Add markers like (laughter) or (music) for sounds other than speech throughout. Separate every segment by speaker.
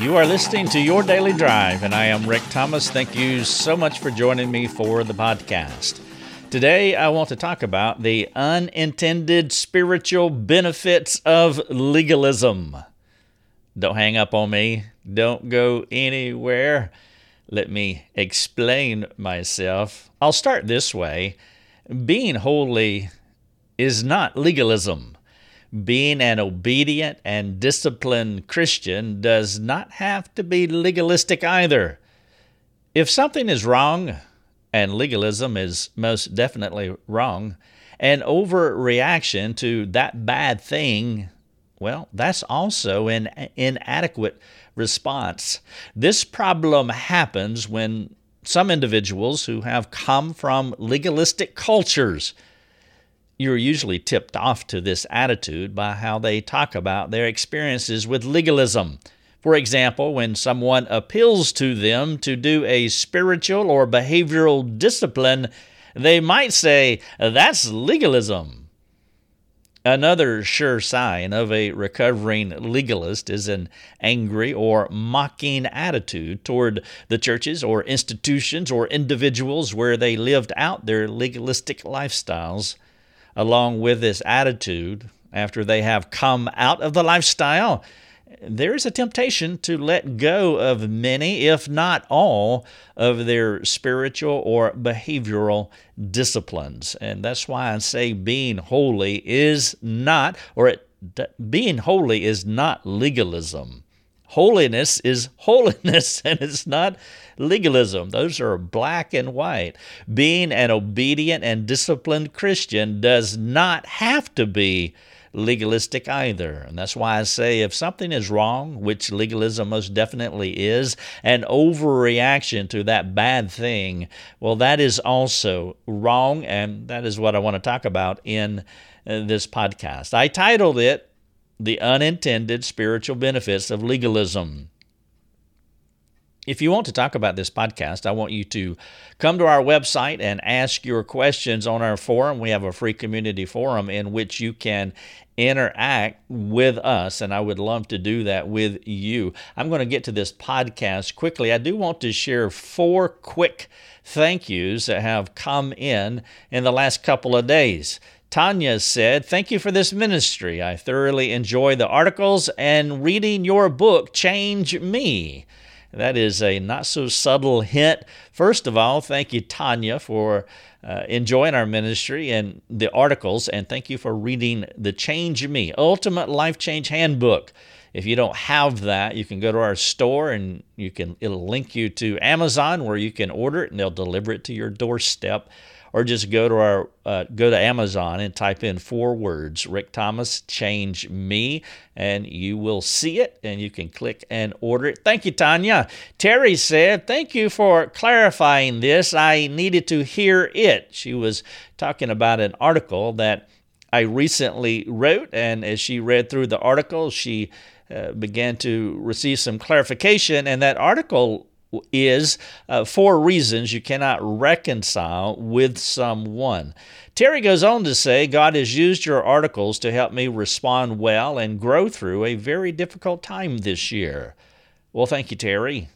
Speaker 1: You are listening to Your Daily Drive, and I am Rick Thomas. Thank you so much for joining me for the podcast. Today, I want to talk about the unintended spiritual benefits of legalism. Don't hang up on me, don't go anywhere. Let me explain myself. I'll start this way being holy is not legalism being an obedient and disciplined Christian does not have to be legalistic either. If something is wrong, and legalism is most definitely wrong, an overreaction to that bad thing, well, that's also an inadequate response. This problem happens when some individuals who have come from legalistic cultures you're usually tipped off to this attitude by how they talk about their experiences with legalism. For example, when someone appeals to them to do a spiritual or behavioral discipline, they might say, That's legalism. Another sure sign of a recovering legalist is an angry or mocking attitude toward the churches or institutions or individuals where they lived out their legalistic lifestyles along with this attitude, after they have come out of the lifestyle, there is a temptation to let go of many, if not all, of their spiritual or behavioral disciplines. And that's why I say being holy is not, or it, being holy is not legalism. Holiness is holiness, (laughs) and it's not legalism. Those are black and white. Being an obedient and disciplined Christian does not have to be legalistic either. And that's why I say if something is wrong, which legalism most definitely is, an overreaction to that bad thing, well, that is also wrong. And that is what I want to talk about in uh, this podcast. I titled it The Unintended Spiritual Benefits of Legalism. If you want to talk about this podcast, I want you to come to our website and ask your questions on our forum. We have a free community forum in which you can interact with us, and I would love to do that with you. I'm going to get to this podcast quickly. I do want to share four quick thank yous that have come in in the last couple of days. Tanya said, Thank you for this ministry. I thoroughly enjoy the articles and reading your book, Change Me. That is a not so subtle hint. First of all, thank you, Tanya, for uh, enjoying our ministry and the articles, and thank you for reading the Change Me Ultimate Life Change Handbook. If you don't have that, you can go to our store and you can it'll link you to Amazon where you can order it and they'll deliver it to your doorstep or just go to our uh, go to Amazon and type in four words Rick Thomas change me and you will see it and you can click and order it. Thank you Tanya. Terry said, "Thank you for clarifying this. I needed to hear it." She was talking about an article that I recently wrote and as she read through the article, she uh, began to receive some clarification and that article is uh, four reasons you cannot reconcile with someone. Terry goes on to say, God has used your articles to help me respond well and grow through a very difficult time this year. Well, thank you, Terry.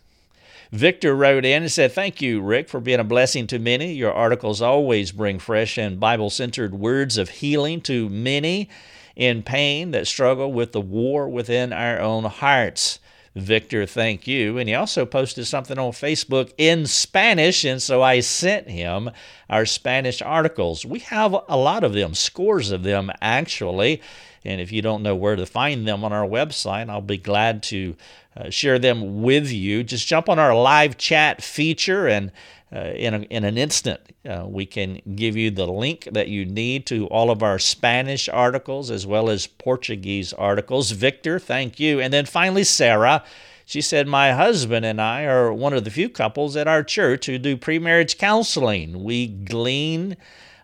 Speaker 1: Victor wrote in and said, Thank you, Rick, for being a blessing to many. Your articles always bring fresh and Bible centered words of healing to many in pain that struggle with the war within our own hearts. Victor, thank you. And he also posted something on Facebook in Spanish, and so I sent him our Spanish articles. We have a lot of them, scores of them actually. And if you don't know where to find them on our website, I'll be glad to uh, share them with you. Just jump on our live chat feature and uh, in, a, in an instant, uh, we can give you the link that you need to all of our Spanish articles as well as Portuguese articles. Victor, thank you. And then finally, Sarah. She said, My husband and I are one of the few couples at our church who do pre-marriage counseling. We glean,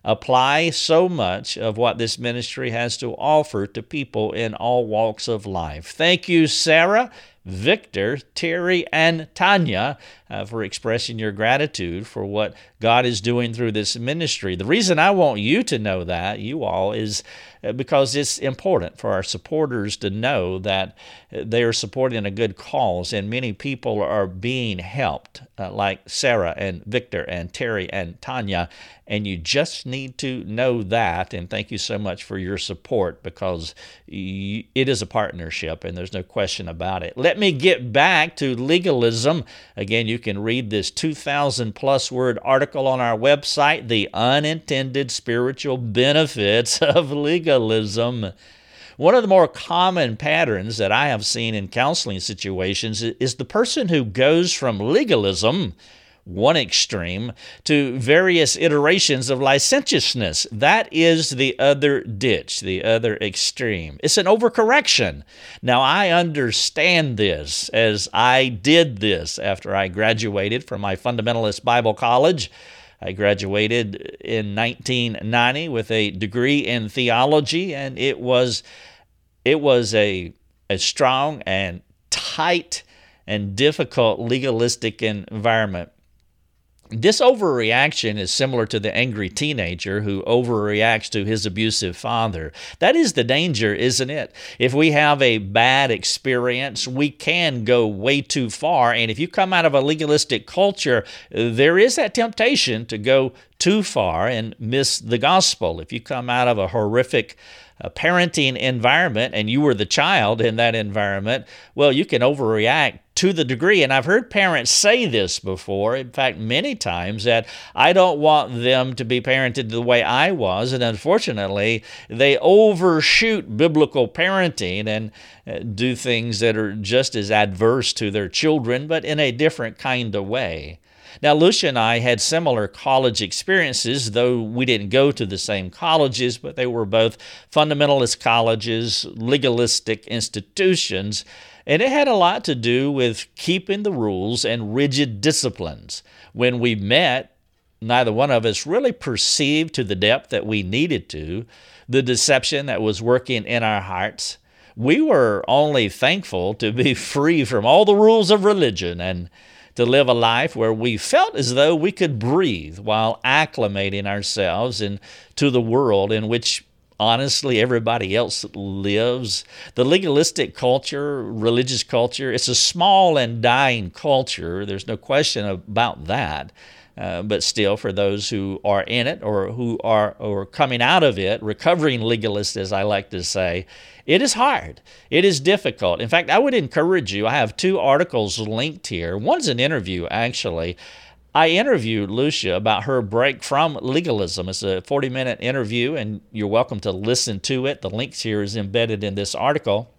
Speaker 1: apply so much of what this ministry has to offer to people in all walks of life. Thank you, Sarah. Victor, Terry, and Tanya uh, for expressing your gratitude for what God is doing through this ministry. The reason I want you to know that, you all, is because it's important for our supporters to know that uh, they are supporting a good cause and many people are being helped, uh, like Sarah and Victor and Terry and Tanya. And you just need to know that. And thank you so much for your support because it is a partnership and there's no question about it. Let me get back to legalism. Again, you can read this 2,000 plus word article on our website, The Unintended Spiritual Benefits (laughs) of Legalism. One of the more common patterns that I have seen in counseling situations is the person who goes from legalism one extreme to various iterations of licentiousness. That is the other ditch, the other extreme. It's an overcorrection. Now, I understand this as I did this after I graduated from my fundamentalist Bible college. I graduated in 1990 with a degree in theology, and it was it was a a strong and tight and difficult legalistic environment. This overreaction is similar to the angry teenager who overreacts to his abusive father. That is the danger, isn't it? If we have a bad experience, we can go way too far. And if you come out of a legalistic culture, there is that temptation to go too far and miss the gospel. If you come out of a horrific a parenting environment and you were the child in that environment, well, you can overreact to the degree. And I've heard parents say this before, in fact, many times, that I don't want them to be parented the way I was. And unfortunately, they overshoot biblical parenting and uh, do things that are just as adverse to their children, but in a different kind of way. Now, Lucia and I had similar college experiences, though we didn't go to the same colleges, but they were both fundamentalist colleges, legalistic institutions, and it had a lot to do with keeping the rules and rigid disciplines. When we met, neither one of us really perceived to the depth that we needed to the deception that was working in our hearts. We were only thankful to be (laughs) free from all the rules of religion and to live a life where we felt as though we could breathe while acclimating ourselves into the world in which honestly everybody else lives. The legalistic culture, religious culture, it's a small and dying culture. There's no question about that. Uh, but still, for those who are in it or who are or coming out of it, recovering legalists, as I like to say, it is hard. It is difficult. In fact, I would encourage you. I have two articles linked here. One's an interview, actually. I interviewed Lucia about her break from legalism. It's a 40 minute interview, and you're welcome to listen to it. The links here is embedded in this article.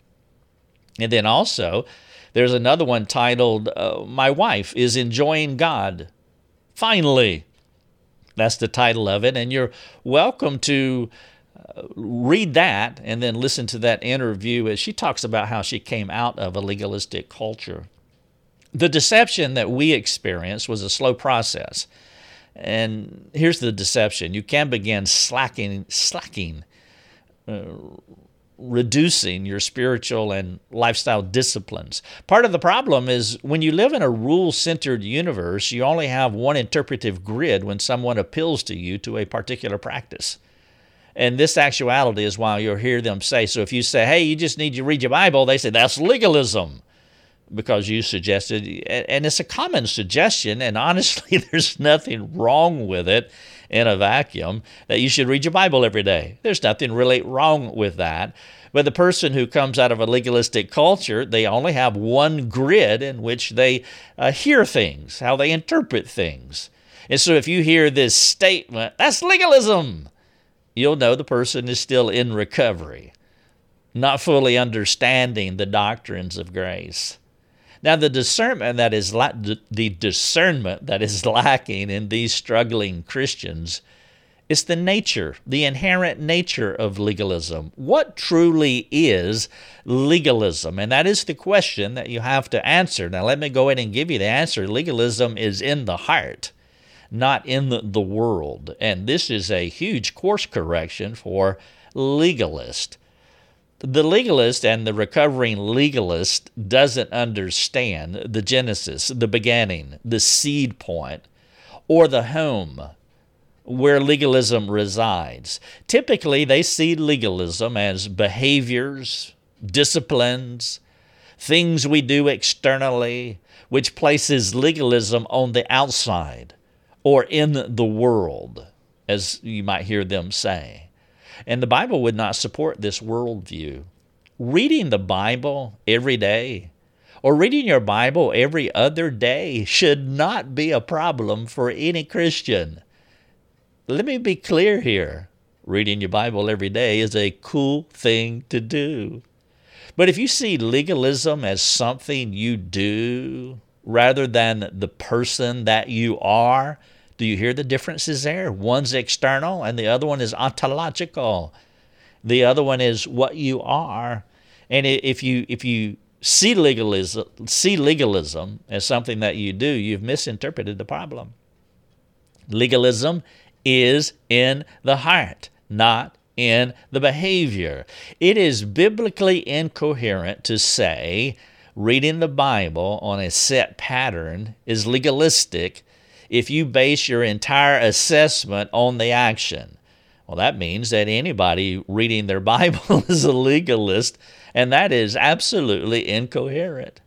Speaker 1: And then also, there's another one titled, uh, My Wife is Enjoying God Finally. That's the title of it. And you're welcome to read that and then listen to that interview as she talks about how she came out of a legalistic culture. The deception that we experienced was a slow process. And here's the deception you can begin slacking, slacking, uh, reducing your spiritual and lifestyle disciplines. Part of the problem is when you live in a rule centered universe, you only have one interpretive grid when someone appeals to you to a particular practice. And this actuality is why you'll hear them say, so if you say, hey, you just need to read your Bible, they say, that's legalism because you suggested, and it's a common suggestion, and honestly, (laughs) there's nothing wrong with it in a vacuum that you should read your Bible every day. There's nothing really wrong with that. But the person who comes out of a legalistic culture, they only have one grid in which they uh, hear things, how they interpret things. And so if you hear this statement, that's legalism, you'll know the person is still in recovery, not fully understanding the doctrines of grace. Now, the discernment that is la- the discernment that is lacking in these struggling Christians is the nature, the inherent nature of legalism. What truly is legalism? And that is the question that you have to answer. Now, let me go ahead and give you the answer. Legalism is in the heart, not in the, the world. And this is a huge course correction for legalists. The legalist and the recovering legalist doesn't understand the genesis, the beginning, the seed point, or the home where legalism resides. Typically, they see legalism as behaviors, disciplines, things we do externally, which places legalism on the outside or in the world, as you might hear them say. And the Bible would not support this worldview. Reading the Bible every day or reading your Bible every other day should not be a problem for any Christian. Let me be clear here. Reading your Bible every day is a cool thing to do. But if you see legalism as something you do rather than the person that you are, do you hear the differences there? One's external and the other one is ontological. The other one is what you are. And if you if you see legalism see legalism as something that you do, you've misinterpreted the problem. Legalism is in the heart, not in the behavior. It is biblically incoherent to say reading the Bible on a set pattern is legalistic if you base your entire assessment on the action. Well, that means that anybody reading their (laughs) Bible is a legalist, and that is absolutely incoherent.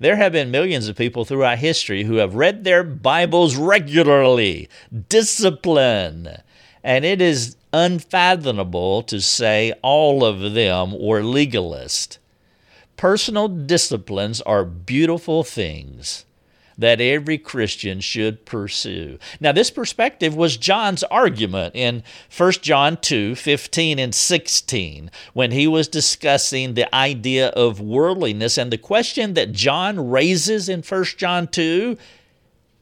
Speaker 1: There have been millions of people throughout history who have read their Bibles regularly, discipline, and it is unfathomable to say all of them were legalist. Personal disciplines are beautiful things that every Christian should pursue. Now, this perspective was John's argument in 1 John 2 15 and 16 when he was discussing the idea of worldliness. And the question that John raises in 1 John 2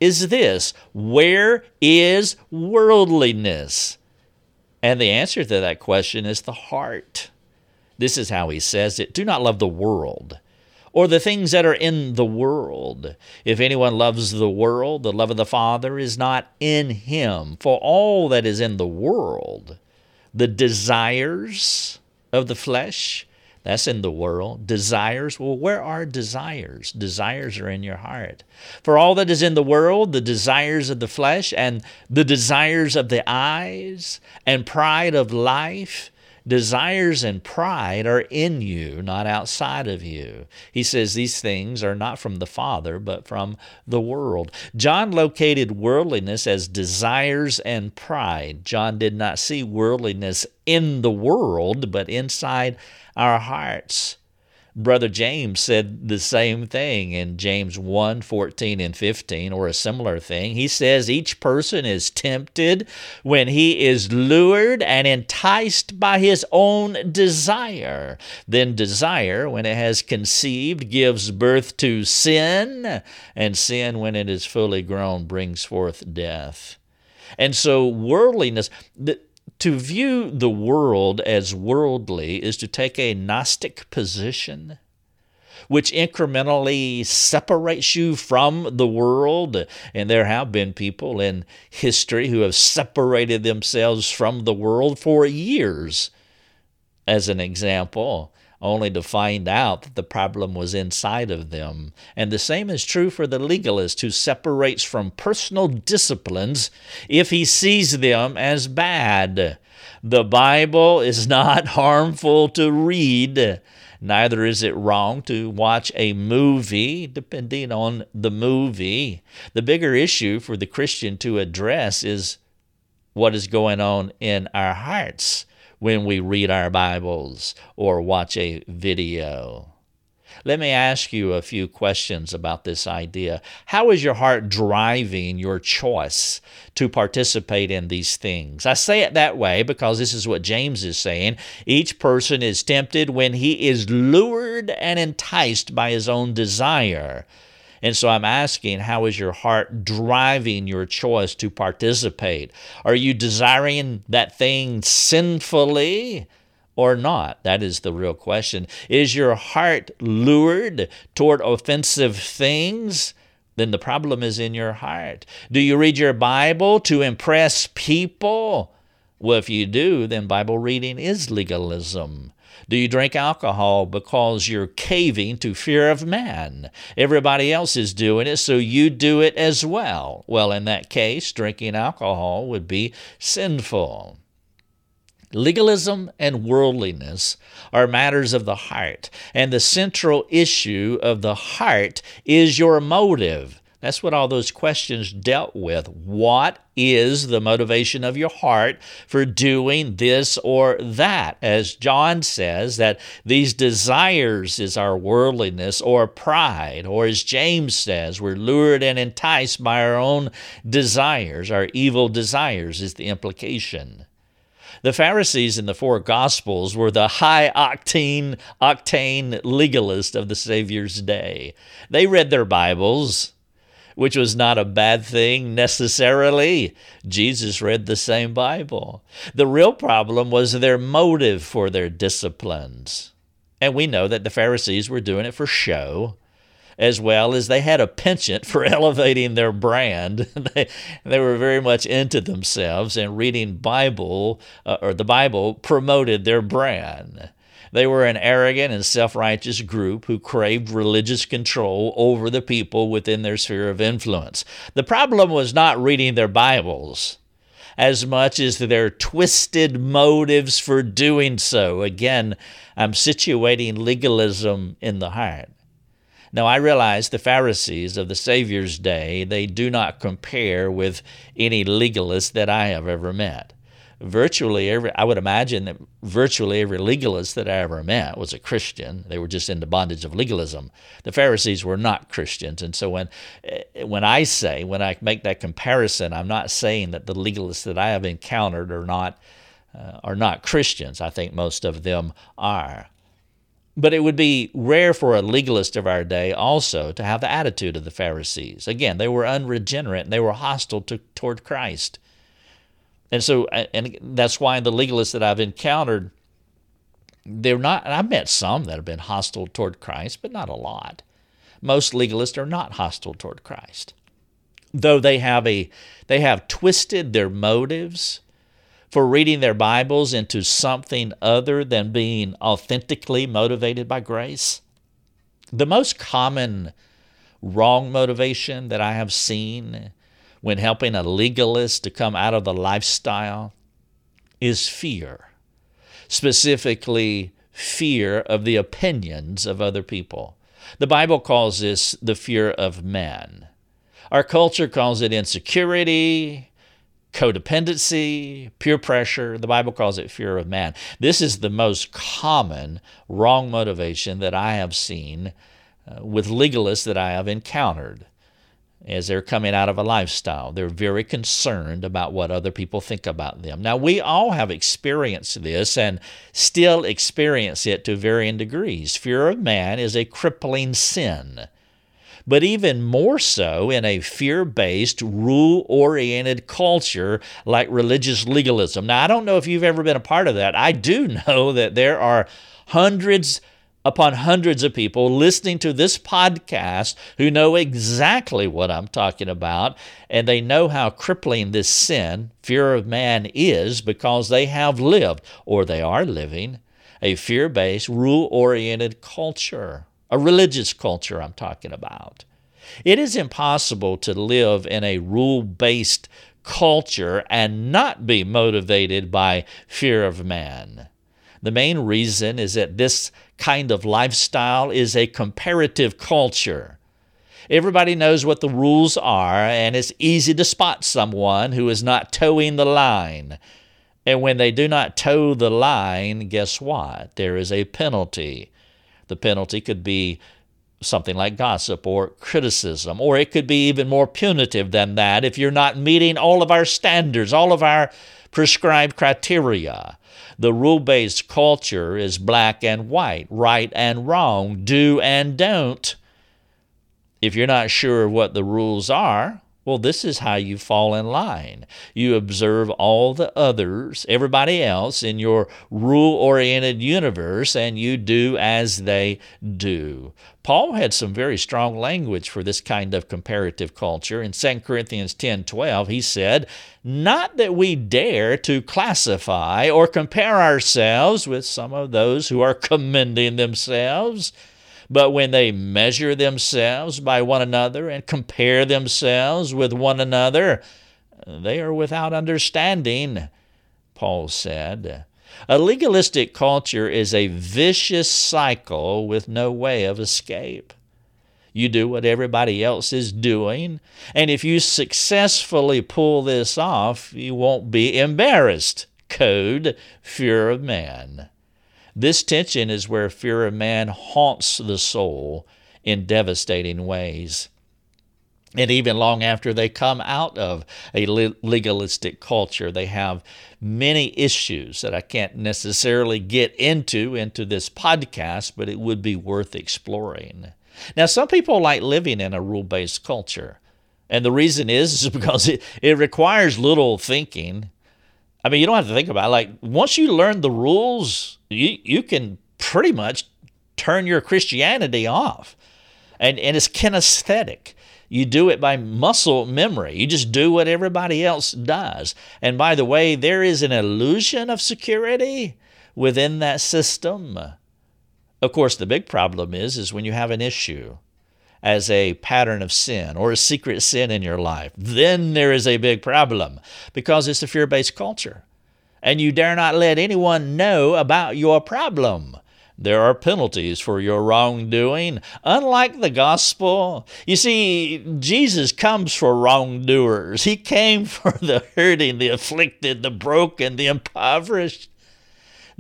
Speaker 1: is this Where is worldliness? And the answer to that question is the heart. This is how he says it Do not love the world or the things that are in the world. If anyone loves the world, the love of the Father is not in him. For all that is in the world, the desires of the flesh, that's in the world. Desires, well, where are desires? Desires are in your heart. For all that is in the world, the desires of the flesh and the desires of the eyes and pride of life, desires and pride are in you, not outside of you. He says these things are not from the Father, but from the world. John located worldliness as desires and pride. John did not see worldliness in the world, but inside our hearts. Brother James said the same thing in James 1 14 and 15, or a similar thing. He says, Each person is tempted when he is lured and enticed by his own desire. Then desire, when it has conceived, gives birth to sin, and sin, when it is fully grown, brings forth death. And so, worldliness, the, to view the world as worldly is to take a Gnostic position which incrementally separates you from the world. And there have been people in history who have separated themselves from the world for years, as an example only to find out that the problem was inside of them. And the same is true for the legalist who separates from personal disciplines if he sees them as bad. The Bible is not (laughs) harmful to read. Neither is it wrong to watch a movie, depending on the movie. The bigger issue for the Christian to address is what is going on in our hearts when we read our Bibles or watch a video. Let me ask you a few questions about this idea. How is your heart driving your choice to participate in these things? I say it that way because this is what James is saying. Each person is tempted when he is lured and enticed by his own desire. And so I'm asking, how is your heart driving your choice to participate? Are you desiring that thing sinfully? or not? That is the real question. Is your heart lured toward offensive things? Then the problem is in your heart. Do you read your Bible to impress people? Well, if you do, then Bible reading is legalism. Do you drink alcohol because you're caving to fear of man? Everybody else is doing it, so you do it as well. Well, in that case, drinking alcohol would be sinful. Legalism and worldliness are matters of the heart, and the central issue of the heart is your motive. That's what all those questions dealt with. What is the motivation of your heart for doing this or that? As John says, that these desires is our worldliness or pride, or as James says, we're lured and enticed by our own desires, our evil desires is the implication. The Pharisees in the four Gospels were the high octane, octane legalists of the Savior's day. They read their Bibles, which was not a bad thing necessarily. Jesus read the same Bible. The real problem was their motive for their disciplines. And we know that the Pharisees were doing it for show, as well as they had a penchant for (laughs) elevating their brand. (laughs) they, they were very much into themselves, and reading Bible uh, or the Bible promoted their brand. They were an arrogant and self righteous group who craved religious control over the people within their sphere of influence. The problem was not reading their Bibles as much as their twisted motives for doing so. Again, I'm situating legalism in the heart. Now, I realize the Pharisees of the Savior's day, they do not compare with any legalist that I have ever met virtually every, I would imagine that virtually every legalist that I ever met was a Christian. They were just in the bondage of legalism. The Pharisees were not Christians. And so when, eh, when I say, when I make that comparison, I'm not saying that the legalists that I have encountered are not, uh, are not Christians. I think most of them are. But it would be rare for a legalist of our day also to have the attitude of the Pharisees. Again, they were unregenerate and they were hostile to, toward Christ. And so, and that's why the legalists that I've encountered, they're not, I've met some that have been hostile toward Christ, but not a lot. Most legalists are not hostile toward Christ. Though they have a, they have twisted their motives for reading their Bibles into something other than being authentically motivated by grace. The most common wrong motivation that I have seen when helping a legalist to come out of the lifestyle is fear, specifically, fear of the opinions of other people. The Bible calls this the fear of man. Our culture calls it insecurity, codependency, peer pressure. The Bible calls it fear of man. This is the most common wrong motivation that I have seen uh, with legalists that I have encountered as they're coming out of a lifestyle. They're very concerned about what other people think about them. Now, we all have experienced this and still experience it to varying degrees. Fear of man is a crippling sin, but even more so in a fear based, rule oriented culture like religious legalism. Now, I don't know if you've ever been a part of that. I do (laughs) know that there are hundreds upon hundreds of people listening to this podcast who know exactly what I'm talking about, and they know how crippling this sin, fear of man, is because they have lived, or they are living, a fear based, rule oriented culture, a religious culture I'm talking about. It is impossible to live in a rule based culture and not be motivated by fear of man. The main reason is that this kind of lifestyle is a comparative culture. Everybody knows what the rules are, and it's easy to spot someone who is not toeing the line. And when they do not toe the line, guess what? There is a penalty. The penalty could be something like gossip or criticism, or it could be even more punitive than that if you're not meeting all of our standards, all of our prescribed criteria. The rule based culture is black and white, right and wrong, do and don't. If you're not sure what the rules are, Well, this is how you fall in line. You observe all the others, everybody else in your rule oriented universe, and you do as they do. Paul had some very strong language for this kind of comparative culture. In 2 Corinthians 10 12, he said, Not that we dare to classify or compare ourselves with some of those who are commending themselves but when they measure themselves by one another and compare themselves with one another, they are without understanding, Paul said. A legalistic culture is a vicious cycle with no way of escape. You do what everybody else is doing, and if you successfully pull this off, you won't be embarrassed. Code fear of man. This tension is where fear of man haunts the soul in devastating ways. And even long after they come out of a legalistic culture, they have many issues that I can't necessarily get into into this podcast, but it would be worth exploring. Now, some people like living in a rule based culture. And the reason is, is because it, it requires little thinking I mean, you don't have to think about it. Like once you learn the rules, you you can pretty much turn your Christianity off, and and it's kinesthetic. You do it by muscle memory. You just do what everybody else does. And by the way, there is an illusion of security within that system. Of course, the big problem is is when you have an issue as a pattern of sin or a secret sin in your life, then there is a big problem because it's a fear based culture. And you dare not let anyone know about your problem. There are penalties for your wrongdoing, unlike the gospel. You see, Jesus comes for wrongdoers. He came (laughs) for the hurting, the afflicted, the broken, the impoverished.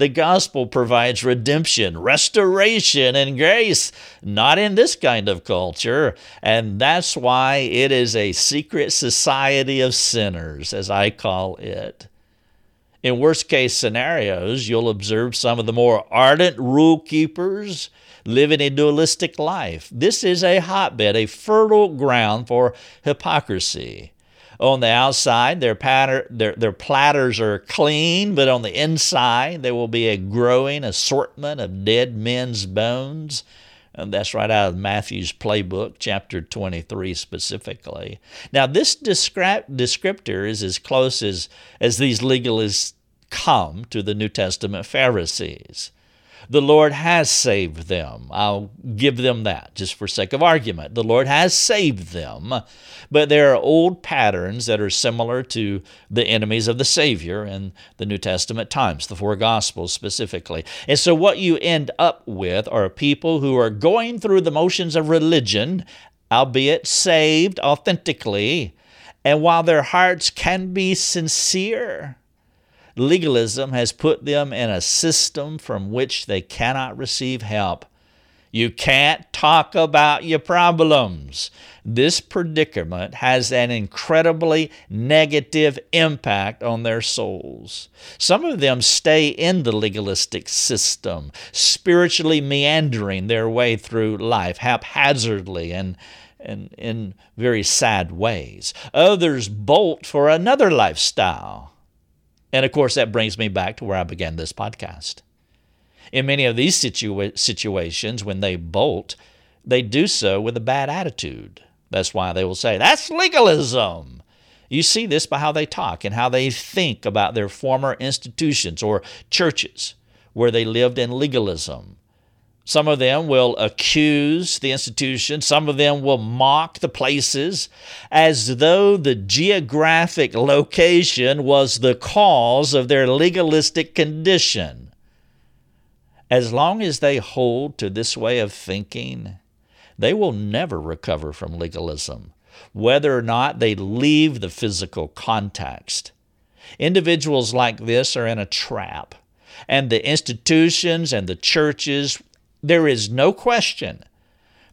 Speaker 1: The gospel provides redemption, restoration, and grace, not in this kind of culture. And that's why it is a secret society of sinners, as I call it. In worst case scenarios, you'll observe some of the more ardent rule keepers living a dualistic life. This is a hotbed, a fertile ground for hypocrisy. On the outside, their, patter, their, their platters are clean, but on the inside, there will be a growing assortment of dead men's bones. And that's right out of Matthew's playbook, chapter 23 specifically. Now, this descriptor is as close as, as these legalists come to the New Testament Pharisees. The Lord has saved them. I'll give them that just for sake of argument. The Lord has saved them, but there are old patterns that are similar to the enemies of the Savior in the New Testament times, the four Gospels specifically. And so what you end up with are people who are going through the motions of religion, albeit saved authentically, and while their hearts can be sincere, Legalism has put them in a system from which they cannot receive help. You can't talk about your problems. This predicament has an incredibly negative impact on their souls. Some of them stay in the legalistic system, spiritually meandering their way through life haphazardly and, and in very sad ways. Others bolt for another lifestyle and of course, that brings me back to where I began this podcast. In many of these situa- situations, when they bolt, they do so with a bad attitude. That's why they will say, That's legalism. You see this by how they talk and how they think about their former institutions or churches where they lived in legalism. Some of them will accuse the institution. Some of them will mock the places as though the geographic location was the cause of their legalistic condition. As long as they hold to this way of thinking, they will never recover from legalism, whether or not they leave the physical context. Individuals like this are in a trap, and the institutions and the churches there is no question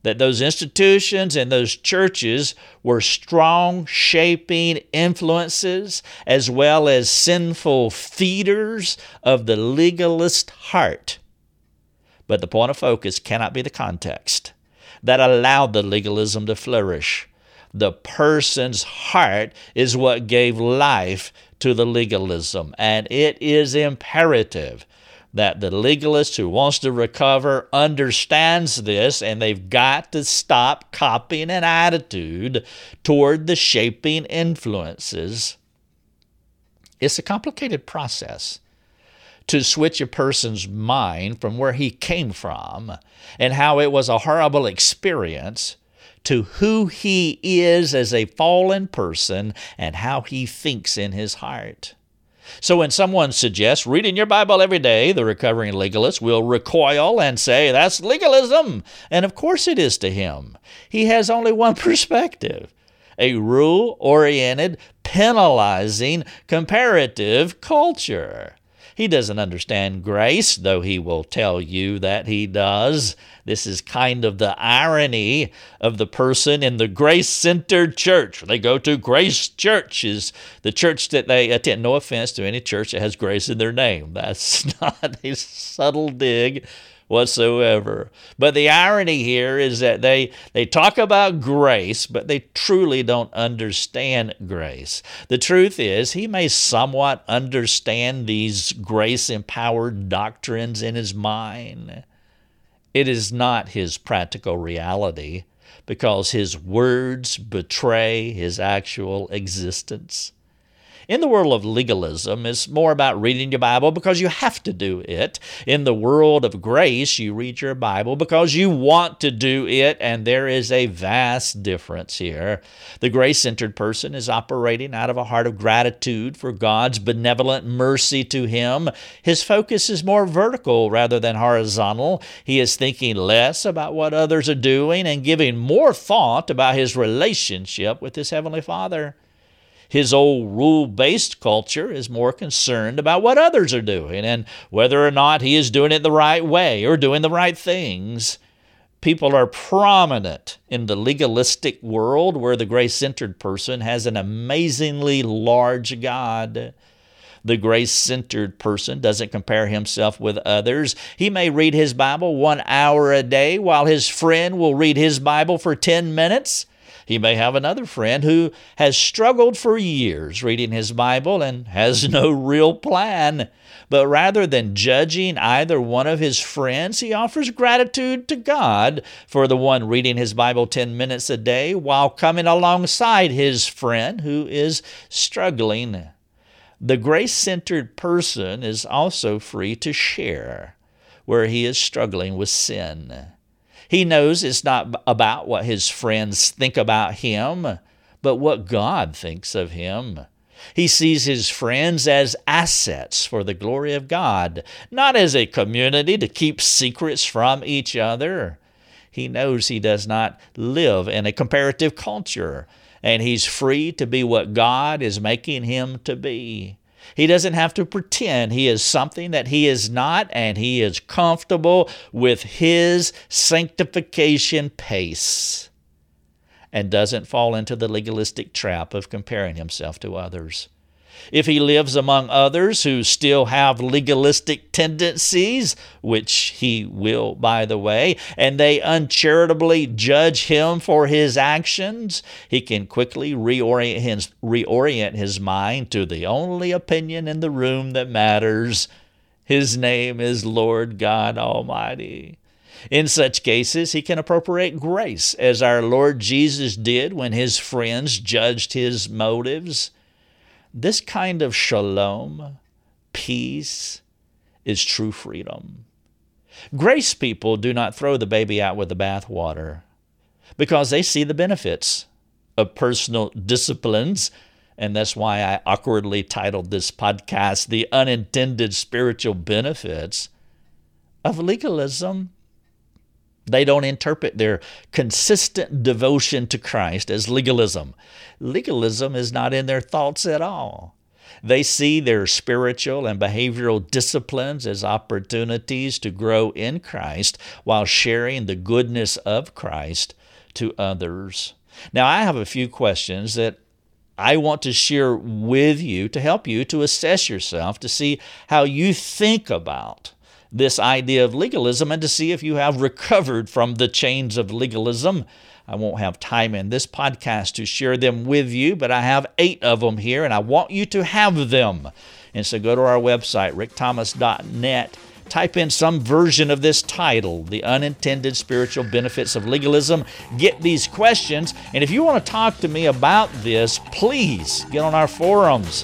Speaker 1: that those institutions and those churches were strong shaping influences as well as sinful feeders of the legalist heart. But the point of focus cannot be the context that allowed the legalism to flourish. The person's heart is what gave life to the legalism, and it is imperative that the legalist who wants to recover understands this and they've got to stop copying an attitude toward the shaping influences. It's a complicated process to switch a person's mind from where he came from and how it was a horrible experience to who he is as a fallen person and how he thinks in his heart. So when someone suggests reading your Bible every day, the recovering legalist will recoil and say, That's legalism. And of course it is to him. He has only one (laughs) perspective a rule oriented, penalizing, comparative culture. He doesn't understand grace, though he will tell you that he does. This is kind of the irony of the person in the grace centered church. They go to Grace Church, is the church that they attend. No offense to any church that has grace in their name. That's (laughs) not a subtle dig whatsoever. But the irony here is that they, they talk about grace, but they truly don't understand grace. The truth is, he may somewhat understand these grace empowered doctrines in his mind. It is not his practical reality because his words betray his actual existence. In the world of legalism, it's more about reading your Bible because you have to do it. In the world of grace, you read your Bible because you want to do it, and there is a vast difference here. The grace centered person is operating out of a heart of gratitude for God's benevolent mercy to him. His focus is more vertical rather than horizontal. He is thinking less about what others are doing and giving more thought about his relationship with his Heavenly Father. His old rule based culture is more concerned about what others are doing and whether or not he is doing it the right way or doing the right things. People are prominent in the legalistic world where the grace centered person has an amazingly large God. The grace centered person doesn't compare himself with others. He may read his Bible one hour a day while his friend will read his Bible for 10 minutes. He may have another friend who has struggled for years reading his Bible and has no real plan. But rather than judging either one of his friends, he offers gratitude to God for the one reading his Bible 10 minutes a day while coming alongside his friend who is struggling. The grace centered person is also free to share where he is struggling with sin. He knows it's not about what his friends think about him, but what God thinks of him. He sees his friends as assets for the glory of God, not as a community to keep secrets from each other. He knows he does not live in a comparative culture, and he's free to be what God is making him to be. He doesn't have to pretend. He is something that he is not, and he is comfortable with his sanctification pace and doesn't fall into the legalistic trap of comparing himself to others if he lives among others who still have legalistic tendencies, which he will, by the way, and they uncharitably judge him for his actions, he can quickly reorient his, reorient his mind to the only opinion in the room that matters. His name is Lord God Almighty. In such cases, he can appropriate grace, as our Lord Jesus did when his friends judged his motives. This kind of shalom, peace, is true freedom. Grace people do not throw the baby out with the bathwater because they see the benefits of personal disciplines. And that's why I awkwardly titled this podcast The Unintended Spiritual Benefits of Legalism they don't interpret their consistent devotion to Christ as legalism. Legalism is not in their thoughts at all. They see their spiritual and behavioral disciplines as opportunities to grow in Christ while sharing the goodness of Christ to others. Now, I have a few questions that I want to share with you to help you to assess yourself to see how you think about this idea of legalism and to see if you have recovered from the chains of legalism. I won't have time in this podcast to share them with you, but I have eight of them here, and I want you to have them. And so go to our website, rickthomas.net type in some version of this title, The Unintended Spiritual Benefits of Legalism. Get these questions. And if you want to talk to me about this, please get on our forums